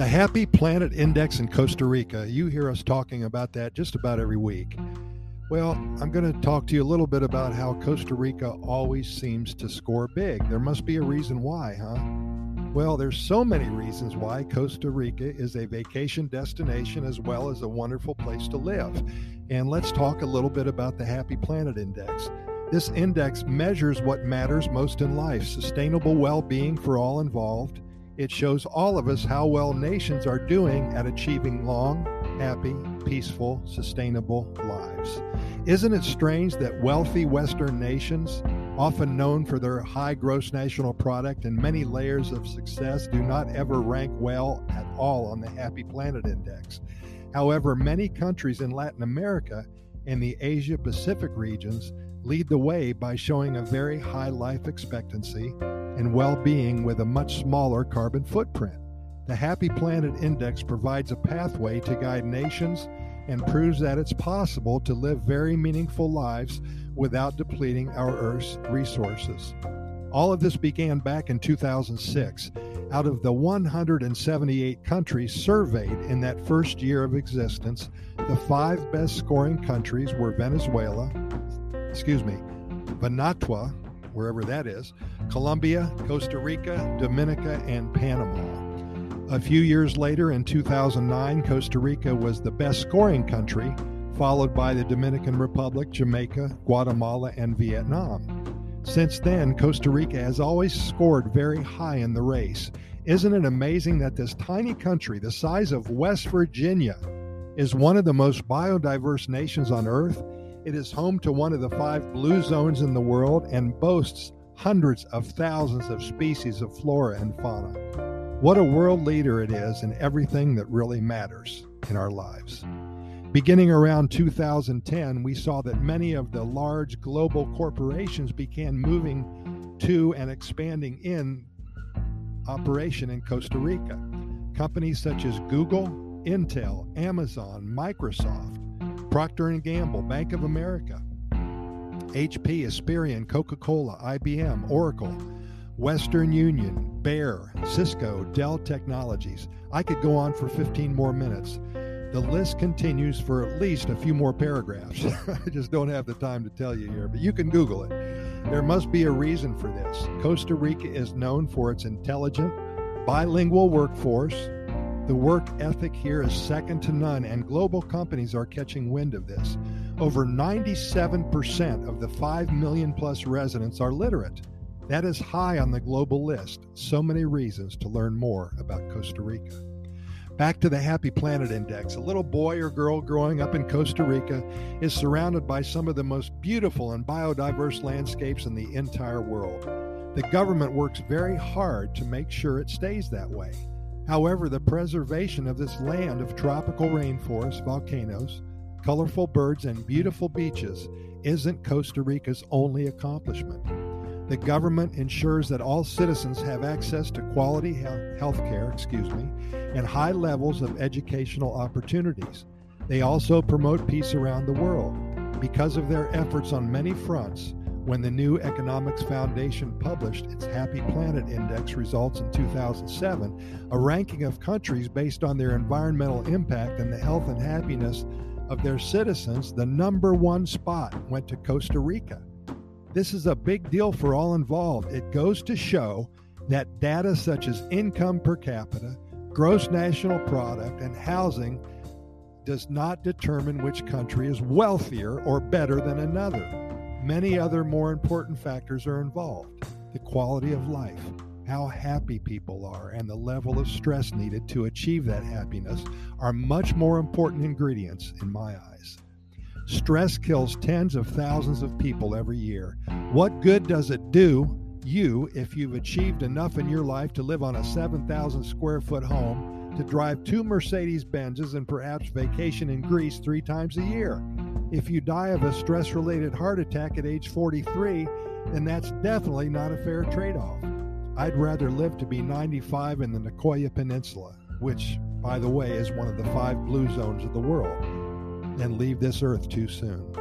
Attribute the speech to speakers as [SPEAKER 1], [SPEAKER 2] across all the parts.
[SPEAKER 1] The Happy Planet Index in Costa Rica. You hear us talking about that just about every week. Well, I'm going to talk to you a little bit about how Costa Rica always seems to score big. There must be a reason why, huh? Well, there's so many reasons why Costa Rica is a vacation destination as well as a wonderful place to live. And let's talk a little bit about the Happy Planet Index. This index measures what matters most in life sustainable well being for all involved. It shows all of us how well nations are doing at achieving long, happy, peaceful, sustainable lives. Isn't it strange that wealthy Western nations, often known for their high gross national product and many layers of success, do not ever rank well at all on the Happy Planet Index? However, many countries in Latin America and the Asia Pacific regions lead the way by showing a very high life expectancy and well being with a much smaller carbon footprint. The Happy Planet Index provides a pathway to guide nations and proves that it's possible to live very meaningful lives without depleting our Earth's resources. All of this began back in 2006. Out of the 178 countries surveyed in that first year of existence, the five best scoring countries were Venezuela, excuse me, Vanuatu, wherever that is, Colombia, Costa Rica, Dominica, and Panama. A few years later, in 2009, Costa Rica was the best scoring country, followed by the Dominican Republic, Jamaica, Guatemala, and Vietnam. Since then, Costa Rica has always scored very high in the race. Isn't it amazing that this tiny country, the size of West Virginia, is one of the most biodiverse nations on Earth it is home to one of the five blue zones in the world and boasts hundreds of thousands of species of flora and fauna. What a world leader it is in everything that really matters in our lives. Beginning around 2010, we saw that many of the large global corporations began moving to and expanding in operation in Costa Rica. Companies such as Google, Intel, Amazon, Microsoft, Procter & Gamble, Bank of America, HP, Experian, Coca-Cola, IBM, Oracle, Western Union, Bayer, Cisco, Dell Technologies. I could go on for 15 more minutes. The list continues for at least a few more paragraphs. I just don't have the time to tell you here, but you can Google it. There must be a reason for this. Costa Rica is known for its intelligent, bilingual workforce, the work ethic here is second to none, and global companies are catching wind of this. Over 97% of the 5 million plus residents are literate. That is high on the global list. So many reasons to learn more about Costa Rica. Back to the Happy Planet Index. A little boy or girl growing up in Costa Rica is surrounded by some of the most beautiful and biodiverse landscapes in the entire world. The government works very hard to make sure it stays that way. However, the preservation of this land of tropical rainforests, volcanoes, colorful birds, and beautiful beaches isn't Costa Rica's only accomplishment. The government ensures that all citizens have access to quality health care, excuse me, and high levels of educational opportunities. They also promote peace around the world. Because of their efforts on many fronts, when the new Economics Foundation published its Happy Planet Index results in 2007, a ranking of countries based on their environmental impact and the health and happiness of their citizens, the number one spot went to Costa Rica. This is a big deal for all involved. It goes to show that data such as income per capita, gross national product, and housing does not determine which country is wealthier or better than another. Many other more important factors are involved the quality of life, how happy people are, and the level of stress needed to achieve that happiness are much more important ingredients in my eyes. Stress kills tens of thousands of people every year. What good does it do you if you've achieved enough in your life to live on a 7,000 square foot home, to drive two Mercedes Benzes, and perhaps vacation in Greece three times a year? If you die of a stress related heart attack at age 43, then that's definitely not a fair trade off. I'd rather live to be 95 in the Nicoya Peninsula, which, by the way, is one of the five blue zones of the world, than leave this earth too soon.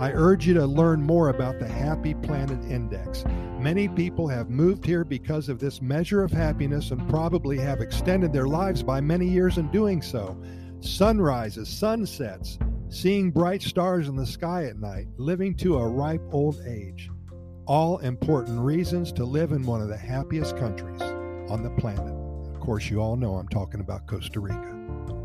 [SPEAKER 1] I urge you to learn more about the Happy Planet Index. Many people have moved here because of this measure of happiness and probably have extended their lives by many years in doing so. Sunrises, sunsets, seeing bright stars in the sky at night, living to a ripe old age. All important reasons to live in one of the happiest countries on the planet. Of course, you all know I'm talking about Costa Rica.